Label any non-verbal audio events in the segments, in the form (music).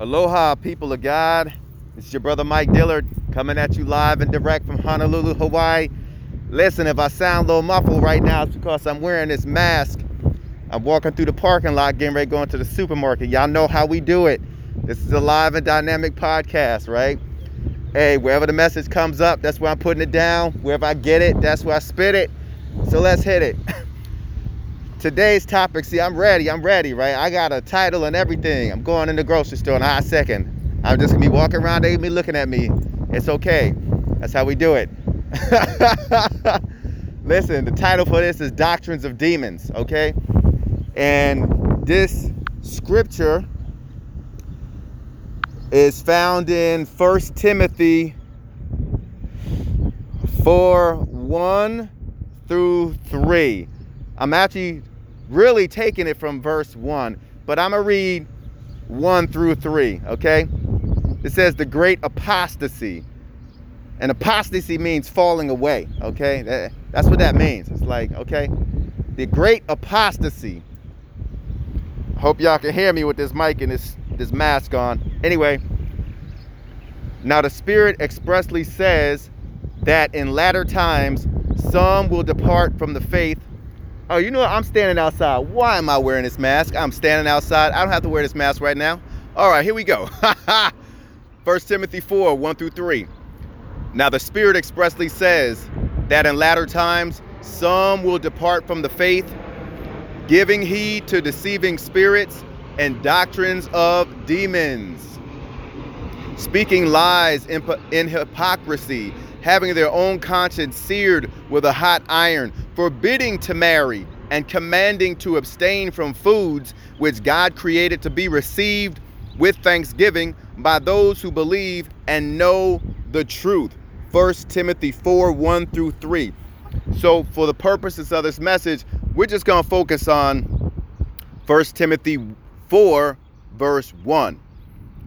Aloha, people of God. It's your brother Mike Dillard coming at you live and direct from Honolulu, Hawaii. Listen, if I sound a little muffled right now, it's because I'm wearing this mask. I'm walking through the parking lot, getting ready to go into the supermarket. Y'all know how we do it. This is a live and dynamic podcast, right? Hey, wherever the message comes up, that's where I'm putting it down. Wherever I get it, that's where I spit it. So let's hit it. (laughs) Today's topic, see, I'm ready. I'm ready, right? I got a title and everything. I'm going in the grocery store in a hot second. I'm just gonna be walking around, they be looking at me. It's okay. That's how we do it. (laughs) Listen, the title for this is Doctrines of Demons, okay? And this scripture is found in 1 Timothy 4 1 through 3. I'm actually really taking it from verse 1, but I'm going to read 1 through 3, okay? It says the great apostasy. And apostasy means falling away, okay? That, that's what that means. It's like, okay, the great apostasy. Hope y'all can hear me with this mic and this, this mask on. Anyway, now the Spirit expressly says that in latter times some will depart from the faith Oh, you know what? I'm standing outside. Why am I wearing this mask? I'm standing outside. I don't have to wear this mask right now. All right, here we go. (laughs) 1 Timothy 4 1 through 3. Now, the Spirit expressly says that in latter times some will depart from the faith, giving heed to deceiving spirits and doctrines of demons, speaking lies in, in hypocrisy having their own conscience seared with a hot iron, forbidding to marry, and commanding to abstain from foods which God created to be received with thanksgiving by those who believe and know the truth. 1 Timothy 4 1 through 3. So, for the purposes of this message, we're just going to focus on 1 Timothy 4, verse 1.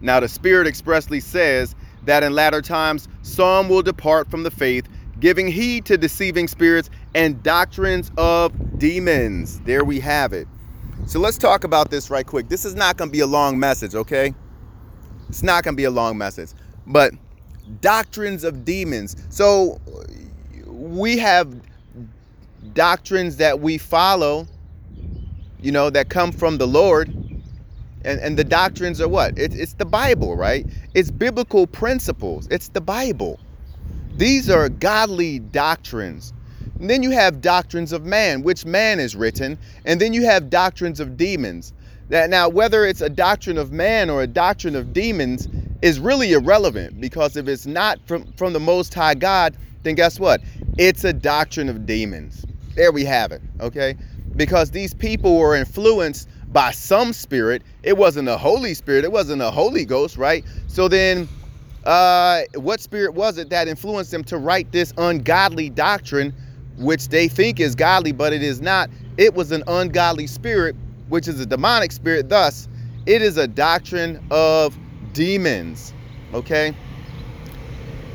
Now, the Spirit expressly says that in latter times some will depart from the faith, giving heed to deceiving spirits and doctrines of demons. There we have it. So let's talk about this right quick. This is not going to be a long message, okay? It's not going to be a long message. But doctrines of demons. So we have doctrines that we follow, you know, that come from the Lord and, and the doctrines are what? It, it's the Bible, right? It's biblical principles. It's the Bible. These are godly doctrines. And then you have doctrines of man, which man is written. And then you have doctrines of demons. That now, whether it's a doctrine of man or a doctrine of demons is really irrelevant because if it's not from, from the Most High God, then guess what? It's a doctrine of demons. There we have it, okay? Because these people were influenced by some spirit. It wasn't the Holy Spirit. It wasn't the Holy Ghost, right? So then, uh, what spirit was it that influenced them to write this ungodly doctrine, which they think is godly, but it is not? It was an ungodly spirit, which is a demonic spirit. Thus, it is a doctrine of demons. Okay?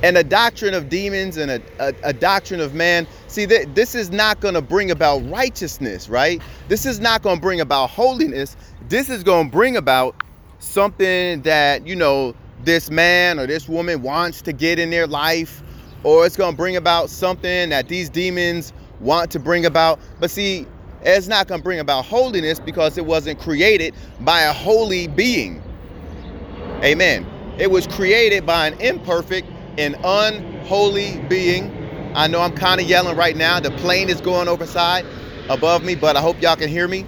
and a doctrine of demons and a, a, a doctrine of man see that this is not going to bring about righteousness right this is not going to bring about holiness this is going to bring about something that you know this man or this woman wants to get in their life or it's going to bring about something that these demons want to bring about but see it's not going to bring about holiness because it wasn't created by a holy being amen it was created by an imperfect an unholy being. I know I'm kind of yelling right now. The plane is going overside above me, but I hope y'all can hear me.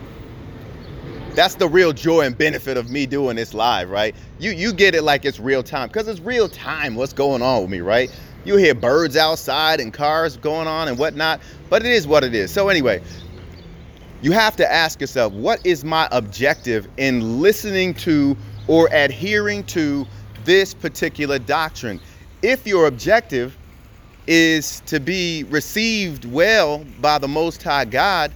That's the real joy and benefit of me doing this live, right? You you get it like it's real time because it's real time. What's going on with me, right? You hear birds outside and cars going on and whatnot, but it is what it is. So anyway, you have to ask yourself, what is my objective in listening to or adhering to this particular doctrine? if your objective is to be received well by the Most High God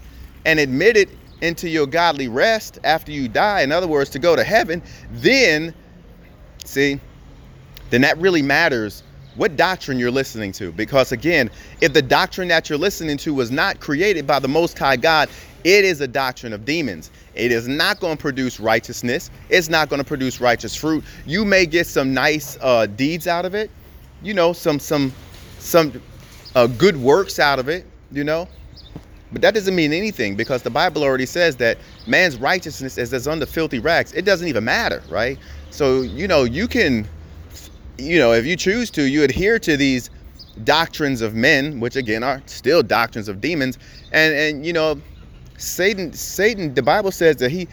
and admitted into your godly rest after you die, in other words, to go to heaven, then, see, then that really matters what doctrine you're listening to. Because again, if the doctrine that you're listening to was not created by the Most High God, It is a doctrine of demons. It is not going to produce righteousness. It's not going to produce righteous fruit. You may get some nice uh, deeds out of it, you know, some some some uh, good works out of it, you know. But that doesn't mean anything because the Bible already says that man's righteousness is as under filthy rags. It doesn't even matter, right? So you know you can, you know, if you choose to, you adhere to these doctrines of men, which again are still doctrines of demons, and and you know Satan, Satan, the Bible says that he,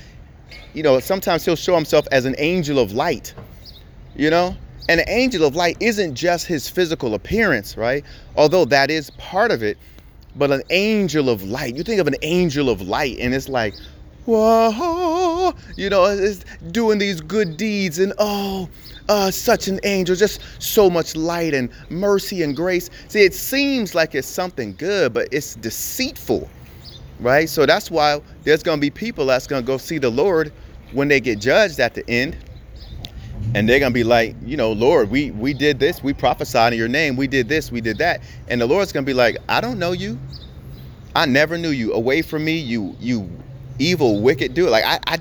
you know, sometimes he'll show himself as an angel of light, you know? And an angel of light isn't just his physical appearance, right? Although that is part of it, but an angel of light. You think of an angel of light, and it's like, whoa, you know, it's doing these good deeds, and oh, uh, such an angel, just so much light and mercy and grace. See, it seems like it's something good, but it's deceitful right? So that's why there's going to be people that's going to go see the Lord when they get judged at the end. And they're to be like, you know, Lord, we we did this, we prophesied in your name, we did this, we did that. And the Lord's to be like, I don't know you. I never knew you. Away from me, you you evil, wicked doer. Like I, I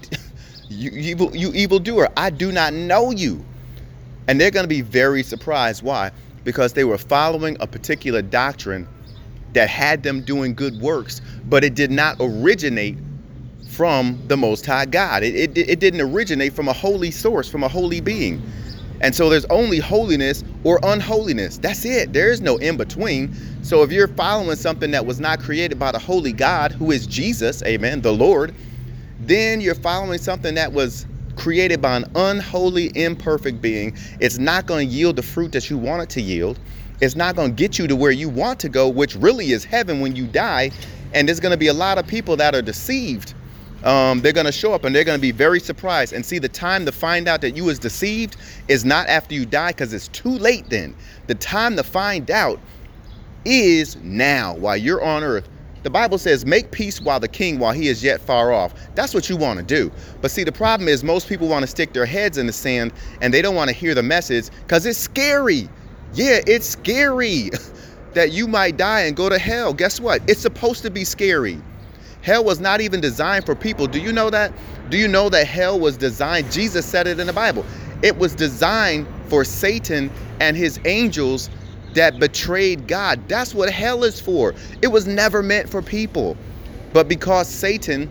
you evil you evil doer. I do not know you. And they're going to be very surprised. Why? Because they were following a particular doctrine that had them doing good works, but it did not originate from the Most High God. It, it, it didn't originate from a holy source, from a holy being. And so there's only holiness or unholiness. That's it. There is no in between. So if you're following something that was not created by the holy God, who is Jesus, amen, the Lord, then you're following something that was created by an unholy, imperfect being. It's not going to yield the fruit that you want it to yield. It's not going to get you to where you want to go, which really is heaven when you die. And there's going to be a lot of people that are deceived. Um, they're going to show up and they're going to be very surprised. And see, the time to find out that you was deceived is not after you die because it's too late then. The time to find out is now while you're on earth. The Bible says, make peace while the king, while he is yet far off. That's what you want to do. But see, the problem is most people want to stick their heads in the sand and they don't want to hear the message because it's scary. Yeah, it's scary (laughs) that you might die and go to hell. Guess what? It's supposed to be scary. Hell was not even designed for people. Do you know that? Do you know that hell was designed? Jesus said it in the Bible. It was designed for Satan and his angels that betrayed God. That's what hell is for. It was never meant for people. But because Satan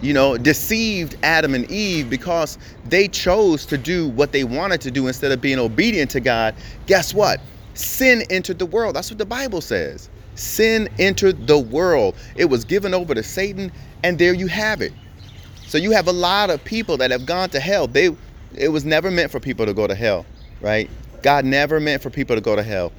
you know, deceived Adam and Eve because they chose to do what they wanted to do instead of being obedient to God. Guess what? Sin entered the world. That's what the Bible says. Sin entered the world. It was given over to Satan, and there you have it. So you have a lot of people that have gone to hell. They it was never meant for people to go to hell, right? God never meant for people to go to hell.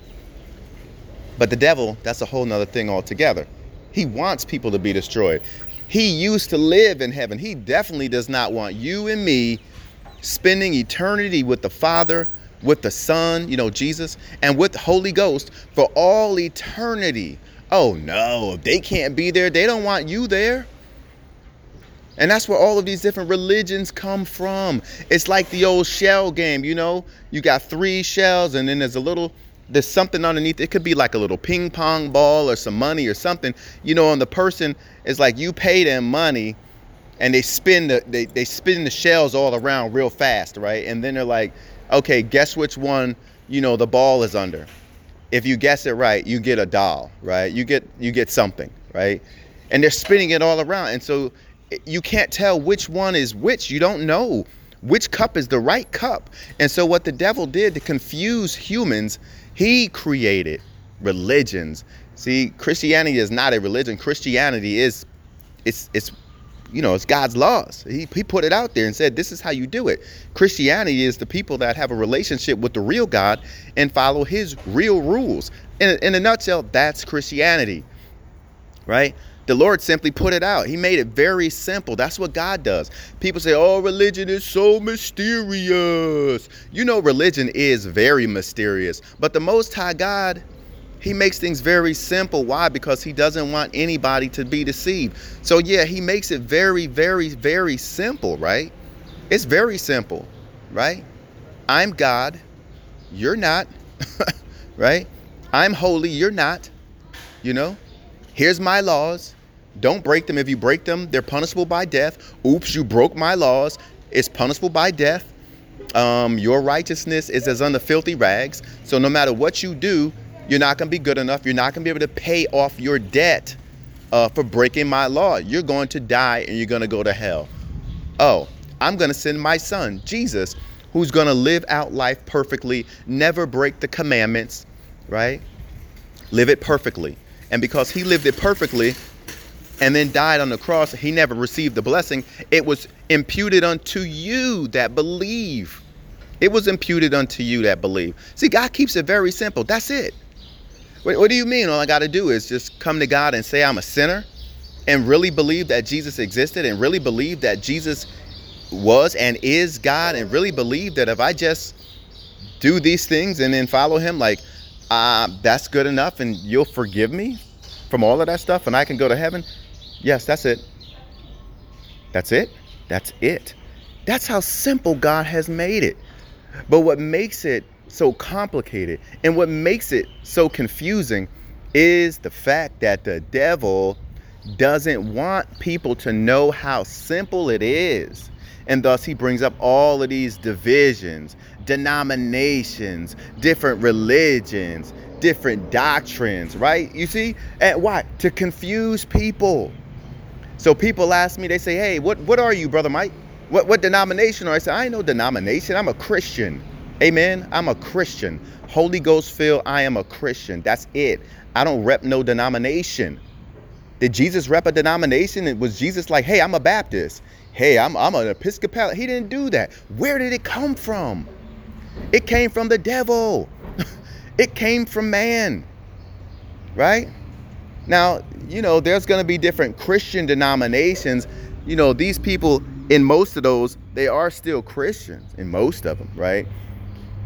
But the devil, that's a whole nother thing altogether. He wants people to be destroyed. He used to live in heaven. He definitely does not want you and me spending eternity with the Father, with the Son, you know, Jesus, and with the Holy Ghost for all eternity. Oh no, if they can't be there, they don't want you there. And that's where all of these different religions come from. It's like the old shell game, you know? You got three shells, and then there's a little there's something underneath. It could be like a little ping pong ball or some money or something, you know. And the person is like, you pay them money, and they spin the they they spin the shells all around real fast, right? And then they're like, okay, guess which one you know the ball is under. If you guess it right, you get a doll, right? You get you get something, right? And they're spinning it all around, and so you can't tell which one is which. You don't know which cup is the right cup. And so what the devil did to confuse humans he created religions. See, Christianity is not a religion. Christianity is it's it's you know, it's God's laws. He, he put it out there and said, This is how you do it. Christianity is the people that have a relationship with the real God and follow his real rules. In, in a nutshell, that's Christianity, right? The Lord simply put it out. He made it very simple. That's what God does. People say, oh, religion is so mysterious. You know, religion is very mysterious. But the Most High God, He makes things very simple. Why? Because He doesn't want anybody to be deceived. So, yeah, He makes it very, very, very simple, right? It's very simple, right? I'm God. You're not, (laughs) right? I'm holy. You're not. You know? Here's my laws Don't break them. If you break them, they're punishable by death. Oops, you broke my laws. It's punishable by death. Um, your righteousness is as under filthy rags. So no matter what you do, you're not going to be good enough. You're not going to be able to pay off your debt uh, for breaking my law. You're going to die and you're going to go to hell. Oh, I'm going to send my son, Jesus, who's going to live out life perfectly, never break the commandments, right? Live it perfectly. And because he lived it perfectly and then died on the cross, he never received the blessing. It was imputed unto you that believe. It was imputed unto you that believe. See, God keeps it very simple. That's it. What, what do you mean? All I got to do is just come to God and say I'm a sinner and really believe that Jesus existed and really believe that Jesus was and is God and really believe that if I just do these things and then follow him, like, uh, that's good enough and you'll forgive me from all of that stuff and I can go to heaven. Yes, that's it. That's it. That's it. That's how simple God has made it. But what makes it so complicated and what makes it so confusing is the fact that the devil doesn't want people to know how simple it is. And thus, he brings up all of these divisions, denominations, different religions, different doctrines, right? You see? And why? To confuse people. So people ask me, they say, hey, what, what are you, Brother Mike? What, what denomination are I say, I ain't no denomination. I'm a Christian. Amen. I'm a Christian. Holy Ghost filled, I am a Christian. That's it. I don't rep no denomination. Did Jesus rep a denomination? It was Jesus like, hey, I'm a Baptist. Hey, I'm, I'm an Episcopal. He didn't do that. Where did it come from? It came from the devil. (laughs) it came from man. Right? Now, you know, there's going to be different Christian denominations. You know, these people, in most of those, they are still Christians, in most of them, right?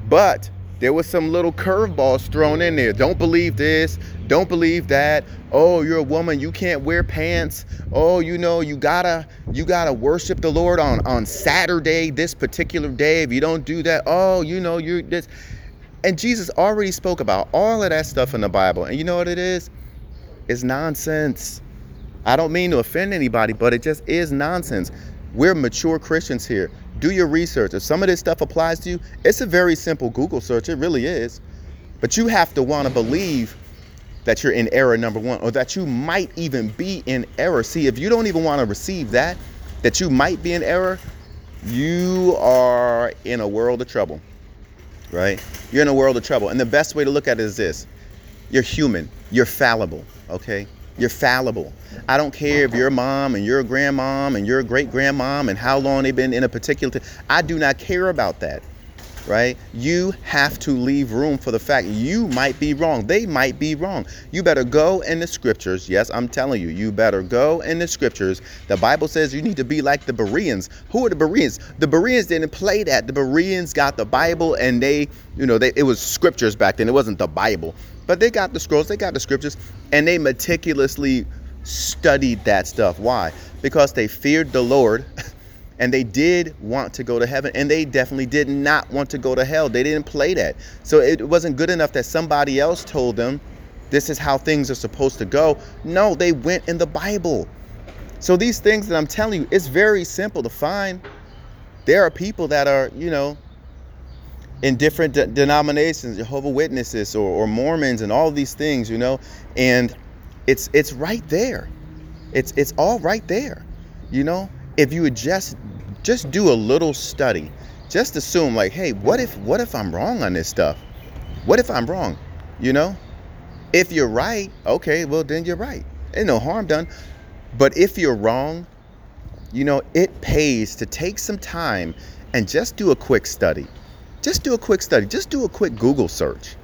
But there was some little curveballs thrown in there. Don't believe this. Don't believe that. Oh, you're a woman. You can't wear pants. Oh, you know, you gotta you gotta worship the Lord on on Saturday, this particular day. If you don't do that, oh, you know, you're this. And Jesus already spoke about all of that stuff in the Bible. And you know what it is? It's nonsense. I don't mean to offend anybody, but it just is nonsense. We're mature Christians here do your research. If some of this stuff applies to you, it's a very simple Google search. It really is. But you have to want to believe that you're in error, number one, or that you might even be in error. See, if you don't even want to receive that, that you might be in error, you are in a world of trouble, right? You're in a world of trouble. And the best way to look at it is this you're human, you're fallible, okay? You're fallible. I don't care if your mom and your grandmom and your great grandmom and how long they've been in a particular. T- I do not care about that, right? You have to leave room for the fact you might be wrong. They might be wrong. You better go in the scriptures. Yes, I'm telling you, you better go in the scriptures. The Bible says you need to be like the Bereans. Who are the Bereans? The Bereans didn't play that. The Bereans got the Bible and they, you know, they, it was scriptures back then. It wasn't the Bible. But they got the scrolls, they got the scriptures, and they meticulously studied that stuff. Why? Because they feared the Lord (laughs) and they did want to go to heaven and they definitely did not want to go to hell. They didn't play that. So it wasn't good enough that somebody else told them this is how things are supposed to go. No, they went in the Bible. So these things that I'm telling you, it's very simple to find. There are people that are, you know, in different de- denominations, Jehovah Witnesses or, or Mormons and all these things, you know, and it's it's right there. It's it's all right there. You know, if you would just just do a little study, just assume like, hey, what if what if I'm wrong on this stuff? What if I'm wrong? You know, if you're right, okay, well then you're right. Ain't no harm done. But if you're wrong, you know, it pays to take some time and just do a quick study just do a quick study, just do a quick Google search,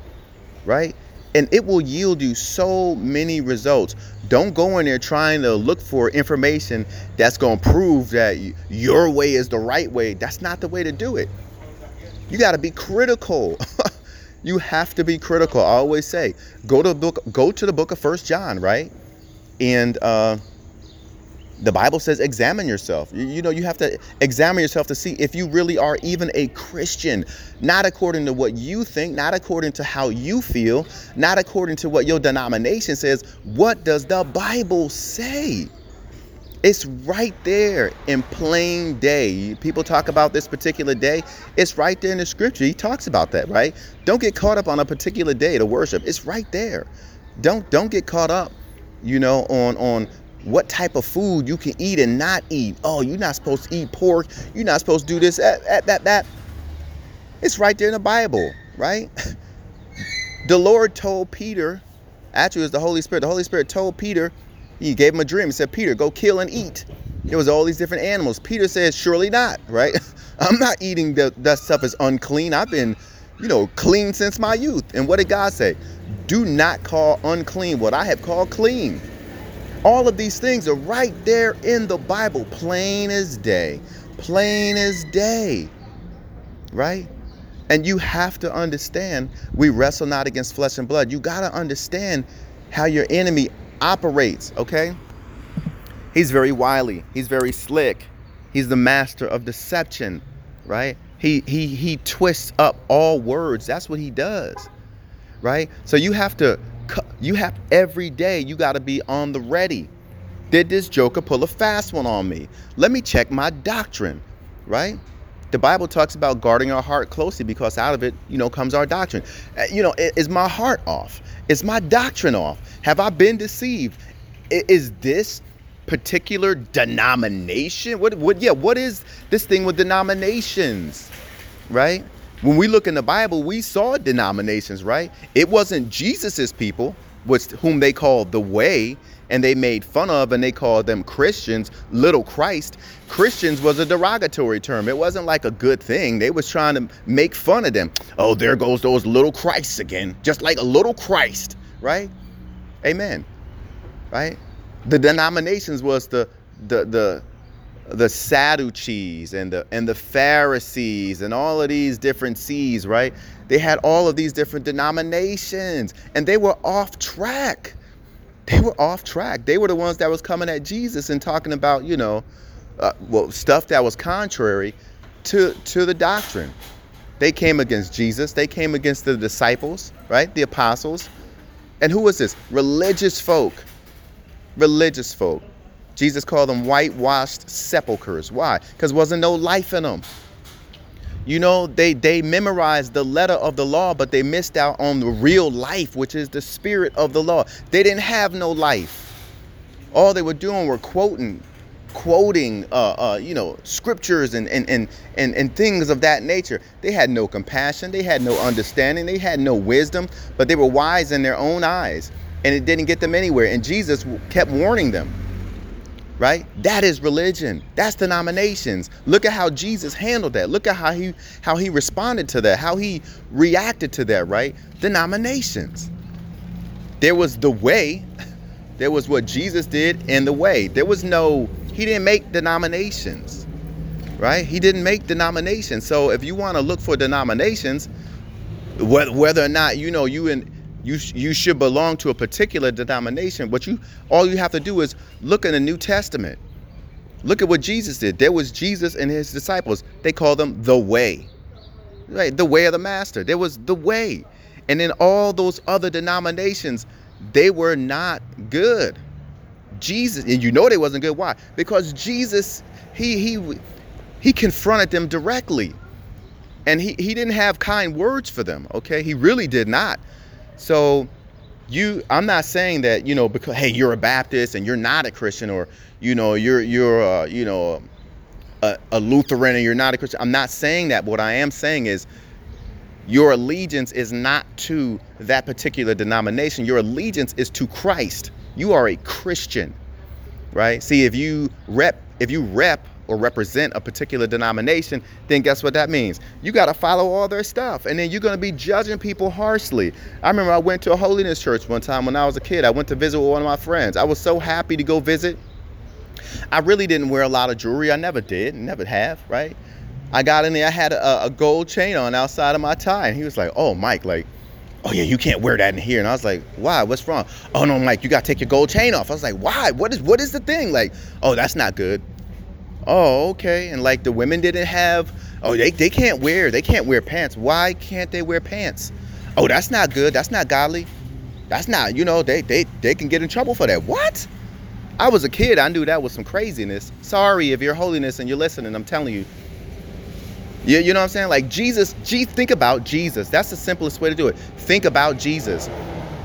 right? And it will yield you so many results. Don't go in there trying to look for information that's going to prove that your way is the right way. That's not the way to do it. You got to be critical. (laughs) you have to be critical. I always say, go to the book, go to the book of First John, right? And uh, the Bible says examine yourself. You, you, know, you have to examine yourself to see if you really are even a Christian, not according to what you think, not according to how you feel, not according to what your denomination says. What does the Bible say? It's right there in plain day. People talk about this particular day. It's right there in the scripture. He talks about that, right? Don't get caught up on a particular day to worship. It's right there. Don't don't get caught up, you know, on on what type of food you can eat and not eat. Oh, you're not supposed to eat pork. You're not supposed to do this, that, that, that. that. It's right there in the Bible, right? (laughs) the Lord told Peter, actually, it was the Holy Spirit. The Holy Spirit told Peter, he gave him a dream. He said, Peter, go kill and eat. There was all these different animals. Peter said, surely not, right? (laughs) I'm not eating the, that stuff is unclean. I've been, you know, clean since my youth. And what did God say? Do not call unclean what I have called clean. All of these things are right there in the Bible, plain as day. Plain as day. Right? And you have to understand we wrestle not against flesh and blood. You got to understand how your enemy operates, okay? He's very wily, he's very slick. He's the master of deception, right? He he he twists up all words. That's what he does. Right? So you have to you have every day you got to be on the ready. Did this joker pull a fast one on me? Let me check my doctrine, right? The Bible talks about guarding our heart closely because out of it, you know, comes our doctrine. Uh, you know, is my heart off? Is my doctrine off? Have I been deceived? Is this particular denomination? What what yeah, what is this thing with denominations? Right? When we look in the Bible, we saw denominations, right? It wasn't Jesus's people, which whom they called the way, and they made fun of and they called them Christians, little Christ. Christians was a derogatory term. It wasn't like a good thing. They was trying to make fun of them. Oh, there goes those little Christs again. Just like a little Christ, right? Amen. Right? The denominations was the the the the Sadducees and the and the Pharisees and all of these different C's, right? They had all of these different denominations and they were off track. They were off track. They were the ones that was coming at Jesus and talking about, you know, uh, well, stuff that was contrary to to the doctrine. They came against Jesus. They came against the disciples, right? The apostles. And who was this? Religious folk. Religious folk. Jesus called them whitewashed sepulchres. Why? Because wasn't no life in them. You know, they they memorized the letter of the law, but they missed out on the real life, which is the spirit of the law. They didn't have no life. All they were doing were quoting quoting uh, uh, you know scriptures and, and and and and things of that nature they had no compassion they had no understanding they had no wisdom but they were wise in their own eyes and it didn't get them anywhere and jesus kept warning them right? That is religion. That's denominations. Look at how jesus handled that. Look at how he how he responded to that how he reacted to that right? Denominations. There was the way. (laughs) There was what jesus did in the way. There was no he didn't make denominations, right? He didn't make denominations. So if you want to look for denominations, whether, or not you know you and you you should belong to a particular denomination, what you all you have to do is look in the New Testament. Look at what Jesus did. There was Jesus and his disciples. They called them the way. Right? The way of the master. There was the way. And in all those other denominations, they were not good. Jesus, and you know they wasn't good. Why? Because Jesus, he he he confronted them directly. And he, he didn't have kind words for them. Okay. He really did not. So you I'm not saying that, you know, because hey, you're a Baptist and you're not a Christian, or you know, you're you're uh, you know a, a Lutheran and you're not a Christian. I'm not saying that, but what I am saying is your allegiance is not to that particular denomination. Your allegiance is to Christ. You are a Christian, right? See, if you rep, if you rep or represent a particular denomination, then guess what that means? You got to follow all their stuff. And then you're going to be judging people harshly. I remember I went to a holiness church one time when I was a kid. I went to visit with one of my friends. I was so happy to go visit. I really didn't wear a lot of jewelry. I never did, never have, right? I got in there, I had a, a gold chain on outside of my tie. And he was like, oh, Mike, like, oh yeah, you can't wear that in here. And I was like, why? What's wrong? Oh no, Mike, you gotta take your gold chain off. I was like, why? What is what is the thing? Like, oh, that's not good. Oh, okay. And like the women didn't have, oh, they, they can't wear, they can't wear pants. Why can't they wear pants? Oh, that's not good. That's not godly. That's not, you know, they they they can get in trouble for that. What? I was a kid, I knew that was some craziness. Sorry if you're holiness and you're listening, I'm telling you. You, you know what I'm saying? Like Jesus, G, think about Jesus. That's the simplest way to do it. Think about Jesus.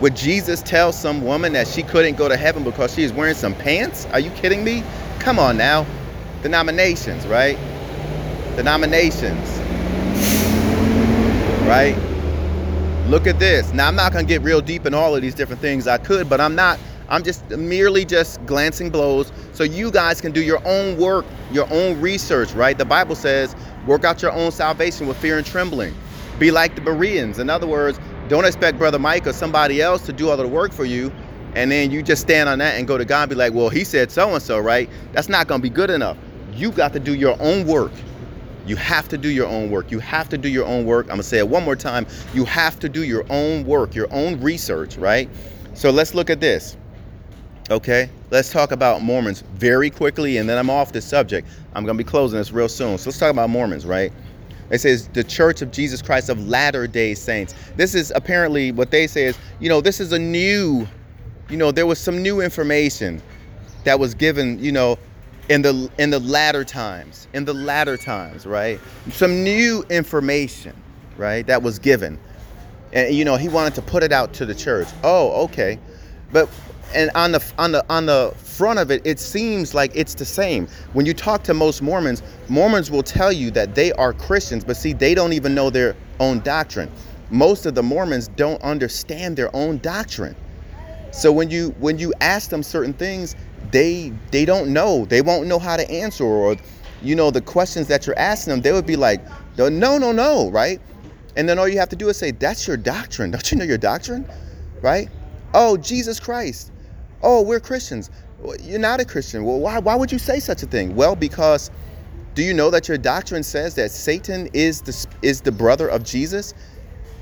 Would Jesus tell some woman that she couldn't go to heaven because she is wearing some pants? Are you kidding me? Come on now. Denominations, right? Denominations. Right? Look at this. Now I'm not to get real deep in all of these different things I could, but I'm not I'm just merely just glancing blows so you guys can do your own work, your own research, right? The Bible says, work out your own salvation with fear and trembling. Be like the Bereans. In other words, don't expect Brother Mike or somebody else to do all the work for you. And then you just stand on that and go to God and be like, well, he said so and so, right? That's not going to be good enough. You got to do your own work. You have to do your own work. You have to do your own work. I'm going to say it one more time. You have to do your own work, your own research, right? So let's look at this. Okay, let's talk about Mormons very quickly, and then I'm off this subject. I'm going to be closing this real soon. So let's talk about Mormons, right? It says the Church of Jesus Christ of Latter day Saints. This is apparently what they say is, you know, this is a new, you know, there was some new information that was given, you know, in the in the latter times, in the latter times, right? Some new information, right, that was given. And you know, he wanted to put it out to the church. Oh, okay. But and on the on the on the front of it it seems like it's the same when you talk to most mormons mormons will tell you that they are christians but see they don't even know their own doctrine most of the mormons don't understand their own doctrine so when you when you ask them certain things they they don't know they won't know how to answer or you know the questions that you're asking them they would be like no no no right and then all you have to do is say that's your doctrine (laughs) don't you know your doctrine right oh jesus christ oh, we're Christians. You're not a Christian. Well, why, why would you say such a thing? Well, because do you know that your doctrine says that Satan is the, is the brother of Jesus?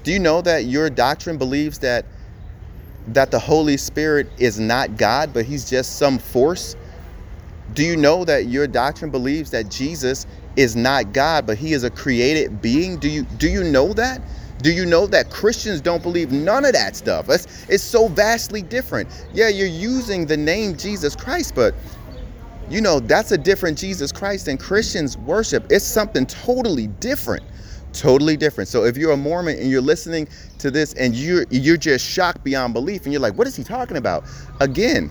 Do you know that your doctrine believes that that the Holy Spirit is not God, but he's just some force? Do you know that your doctrine believes that Jesus is not God, but he is a created being? Do you do you know that? Do you know that Christians don't believe none of that stuff? It's, it's so vastly different. Yeah, you're using the name Jesus Christ, but you know, that's a different Jesus Christ than Christians worship. It's something totally different. Totally different. So if you're a Mormon and you're listening to this and you're you're just shocked beyond belief and you're like, what is he talking about? Again,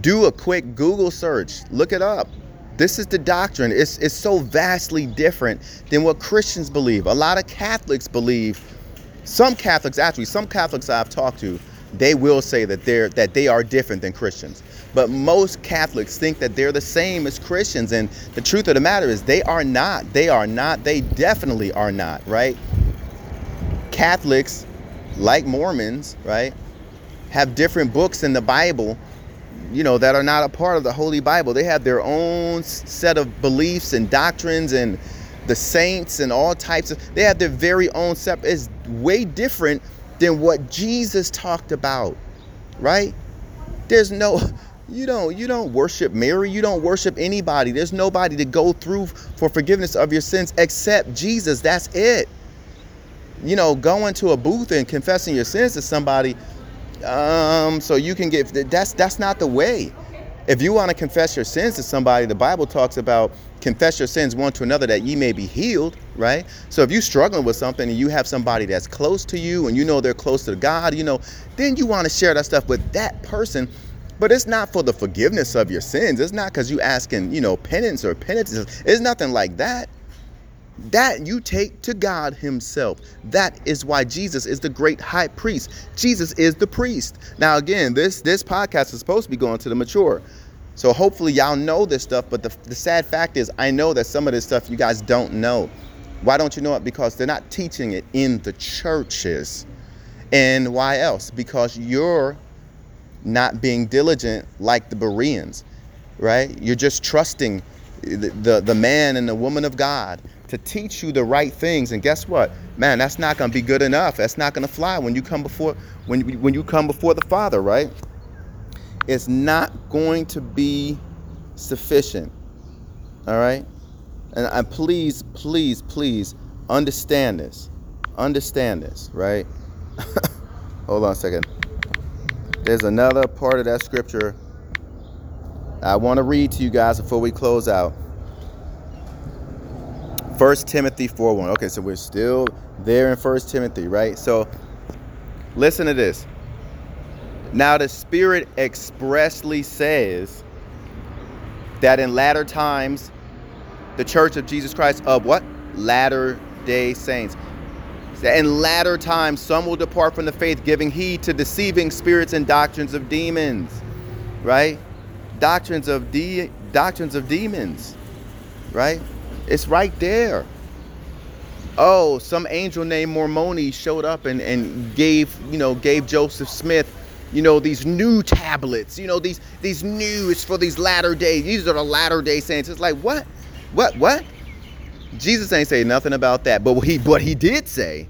do a quick Google search. Look it up. This is the doctrine. It's, it's so vastly different than what Christians believe. A lot of Catholics believe, some Catholics, actually, some Catholics I've talked to, they will say that they're that they are different than Christians. But most Catholics think that they're the same as Christians. And the truth of the matter is they are not. They are not. They definitely are not, right? Catholics, like Mormons, right, have different books in the Bible you know that are not a part of the holy bible they have their own set of beliefs and doctrines and the saints and all types of they have their very own set it's way different than what jesus talked about right there's no you don't you don't worship mary you don't worship anybody there's nobody to go through for forgiveness of your sins except jesus that's it you know going to a booth and confessing your sins to somebody um, so you can get that's that's not the way. If you want to confess your sins to somebody, the Bible talks about confess your sins one to another that ye may be healed, right? So if you're struggling with something and you have somebody that's close to you and you know they're close to God, you know, then you want to share that stuff with that person. But it's not for the forgiveness of your sins. It's not because you asking, you know, penance or penitence. It's nothing like that that you take to God Himself. That is why Jesus is the great high priest. Jesus is the priest. Now, again, this this podcast is supposed to be going to the mature. So hopefully y'all know this stuff, but the, the sad fact is I know that some of this stuff you guys don't know. Why don't you know it? Because they're not teaching it in the churches. And why else? Because you're not being diligent like the Bereans, right? You're just trusting the, the, the man and the woman of God to teach you the right things. And guess what? Man, that's not going to be good enough. That's not going to fly when you come before when when you come before the Father, right? It's not going to be sufficient. All right? And I please, please, please understand this. Understand this, right? (laughs) Hold on a second. There's another part of that scripture I want to read to you guys before we close out. First Timothy 4 1. Okay, so we're still there in First Timothy, right? So listen to this. Now the Spirit expressly says that in latter times, the church of Jesus Christ of what? Latter day saints. In latter times, some will depart from the faith, giving heed to deceiving spirits and doctrines of demons. Right? Doctrines of de- doctrines of demons. Right? It's right there. Oh, some angel named Moroni showed up and, and gave, you know, gave Joseph Smith, you know, these new tablets, you know, these these new, it's for these latter days. These are the latter day saints. It's like, what? What? What? Jesus ain't say nothing about that. But he what he did say,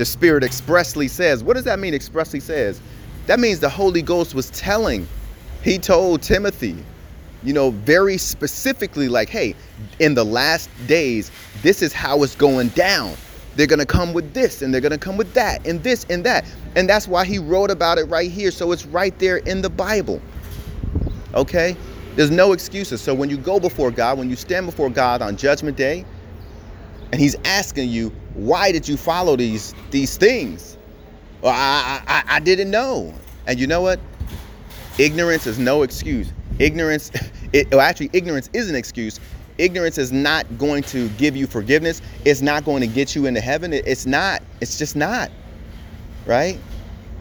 the Spirit expressly says. What does that mean? Expressly says. That means the Holy Ghost was telling. He told Timothy, you know, very specifically, like, hey, in the last days, this is how it's going down. They're going to come with this and they're going to come with that and this and that. And that's why he wrote about it right here. So it's right there in the Bible. Okay? There's no excuses. So when you go before God, when you stand before God on judgment day, and he's asking you, why did you follow these these things? Well, I, I, I didn't know. And you know what? Ignorance is no excuse. Ignorance, (laughs) it, well, actually, ignorance is an excuse ignorance is not going to give you forgiveness. It's not going to get you into heaven. It's not. It's just not. Right?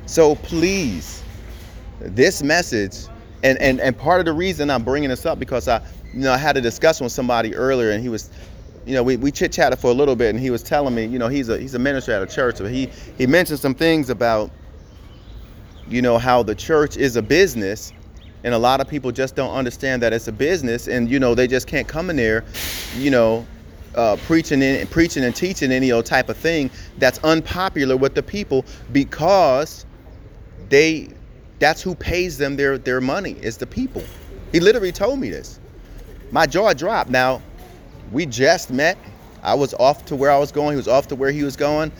So please, this message, and, and, and part of the reason I'm bringing this up because I, you know, I had a discussion with somebody earlier and he was, you know, we, we chit chatted for a little bit and he was telling me, you know, he's a he's a minister at a church, but he he mentioned some things about, you know, how the church is a business and a lot of people just don't understand that it's a business and you know they just can't come in there you know uh, preaching and preaching and teaching any old type of thing that's unpopular with the people because they that's who pays them their their money is the people. He literally told me this. My jaw dropped. Now we just met i was off to where i was going he was off to where he was going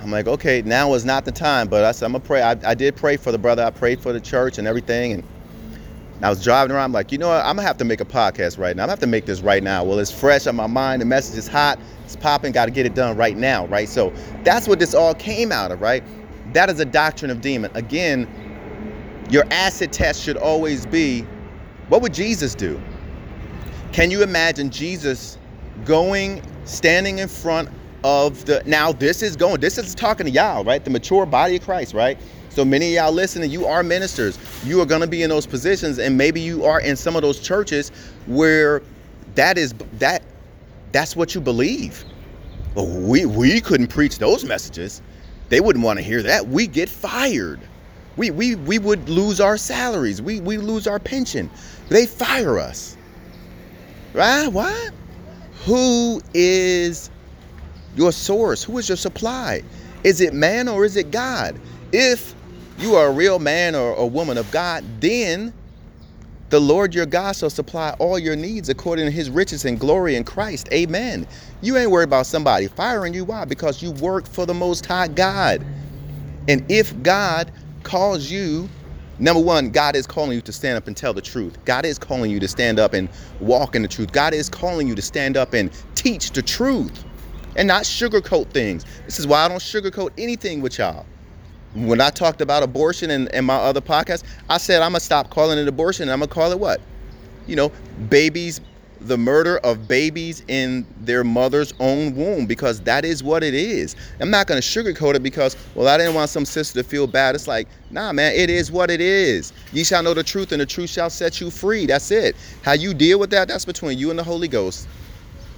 i'm like okay now is not the time but i said i'm gonna pray I, I did pray for the brother i prayed for the church and everything and I was driving around, I'm like, you know what? I'm gonna have to make a podcast right now. I'm gonna have to make this right now. Well, it's fresh on my mind. The message is hot. It's popping. Got to get it done right now, right? So that's what this all came out of, right? That is a doctrine of demon. Again, your acid test should always be, what would Jesus do? Can you imagine Jesus going, standing in front of the? Now this is going. This is talking to y'all, right? The mature body of Christ, right? So many of y'all listening, you are ministers. You are going to be in those positions, and maybe you are in some of those churches where that is that that's what you believe. We we couldn't preach those messages. They wouldn't want to hear that. We get fired. We we we would lose our salaries. We we lose our pension. They fire us. Right? What? Who is your source? Who is your supply? Is it man or is it God? If you are a real man or a woman of God, then the Lord your God shall supply all your needs according to his riches and glory in Christ. Amen. You ain't worried about somebody firing you. Why? Because you work for the Most High God. And if God calls you, number one, God is calling you to stand up and tell the truth. God is calling you to stand up and walk in the truth. God is calling you to stand up and teach the truth and not sugarcoat things. This is why I don't sugarcoat anything with y'all when I talked about abortion in, in my other podcast, I said I'm gonna stop calling it abortion. I'm gonna call it what? You know, babies, the murder of babies in their mother's own womb, because that is what it is. I'm not gonna sugarcoat it because, well, I didn't want some sister to feel bad. It's like, nah, man, it is what it is. You shall know the truth, and the truth shall set you free. That's it. How you deal with that, that's between you and the Holy Ghost.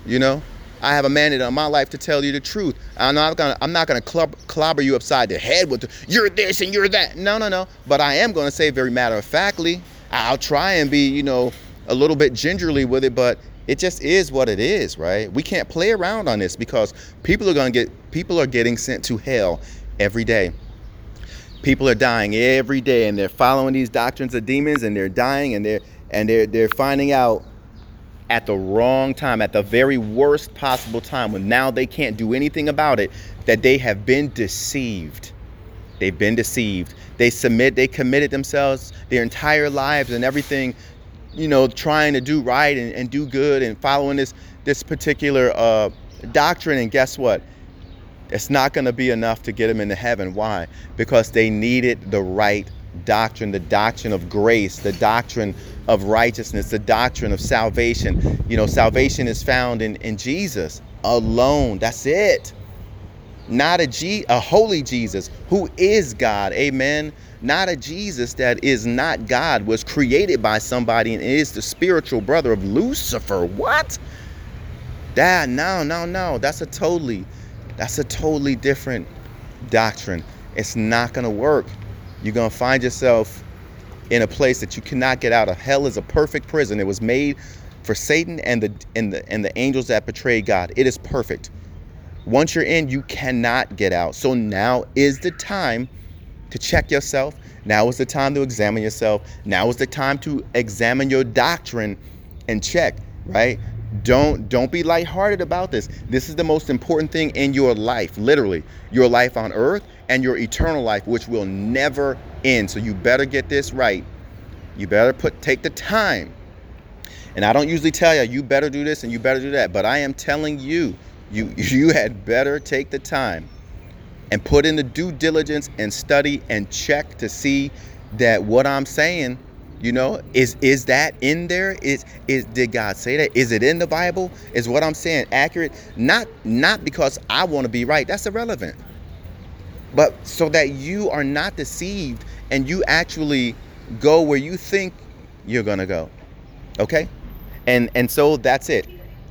You know? I have a mandate on my life to tell you the truth. I'm not gonna I'm not gonna club, clobber you upside the head with the, you're this and you're that. No, no, no. But I am gonna say very matter of factly. I'll try and be you know a little bit gingerly with it, but it just is what it is, right? We can't play around on this because people are gonna get people are getting sent to hell every day. People are dying every day, and they're following these doctrines of demons, and they're dying, and they're and they're they're finding out at the wrong time, at the very worst possible time, when now they can't do anything about it, that they have been deceived. They've been deceived. They submit, they committed themselves, their entire lives and everything you know, trying to do right and, and do good and following this this particular uh, doctrine. And guess what? It's not going to be enough to get them into heaven. Why? Because they needed the right doctrine, the doctrine of grace, the doctrine of righteousness, the doctrine of salvation. You know, salvation is found in, in Jesus alone. That's it. Not a G a holy Jesus who is God. Amen. Not a Jesus that is not God, was created by somebody and is the spiritual brother of Lucifer. What? That no, no, no. That's a totally, that's a totally different doctrine. It's not gonna work. You're gonna find yourself in a place that you cannot get out of. Hell is a perfect prison. It was made for Satan and the and the and the angels that betrayed God. It is perfect. Once you're in, you cannot get out. So now is the time to check yourself. Now is the time to examine yourself. Now is the time to examine your doctrine and check, right? Don't don't be lighthearted about this. This is the most important thing in your life, literally. Your life on earth and your eternal life which will never end. So you better get this right. You better put take the time. And I don't usually tell you you better do this and you better do that, but I am telling you you (laughs) you had better take the time and put in the due diligence and study and check to see that what I'm saying, you know, is is that in there? Is is did God say that? Is it in the Bible? Is what I'm saying accurate? Not not because I want to be right. That's irrelevant. But so that you are not deceived and you actually go where you think you're going to go. Okay? And and so that's it.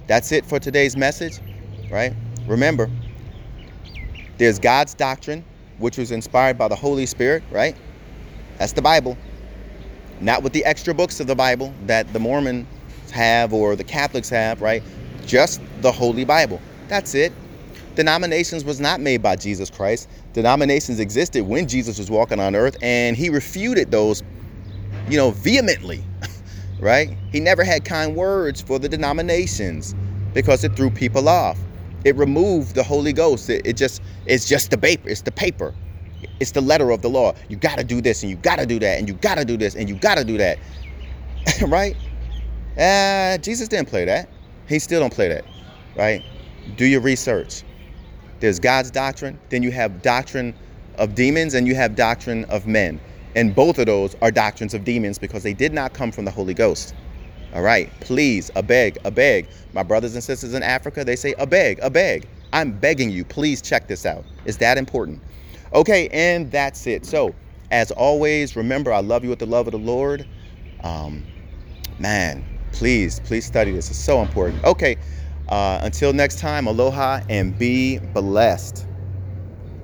That's it for today's message, right? Remember, there's God's doctrine, which was inspired by the Holy Spirit, right? That's the Bible. Not with the extra books of the Bible that the Mormons have or the Catholics have, right? Just the Holy Bible. That's it. Denominations was not made by Jesus Christ. Denominations existed when Jesus was walking on earth and he refuted those, you know, vehemently, (laughs) right? He never had kind words for the denominations because it threw people off it removed the Holy Ghost. It, it just it's just the paper. It's the paper. It's the letter of the law. You got to do this and you got to do that and you got to do this and you got to do that. (laughs) right? Uh, Jesus didn't play that. He still don't play that. Right? Do your research. There's God's doctrine, then you have doctrine of demons and you have doctrine of men. And both of those are doctrines of demons because they did not come from the Holy Ghost. All right, please, a beg, a beg. My brothers and sisters in Africa, they say a beg, a beg. I'm begging you, please check this out. It's that important. Okay, and that's it. So, as always, remember, I love you with the love of the Lord. Um, man, please, please study this. It's so important. Okay, uh, until next time, aloha and be blessed.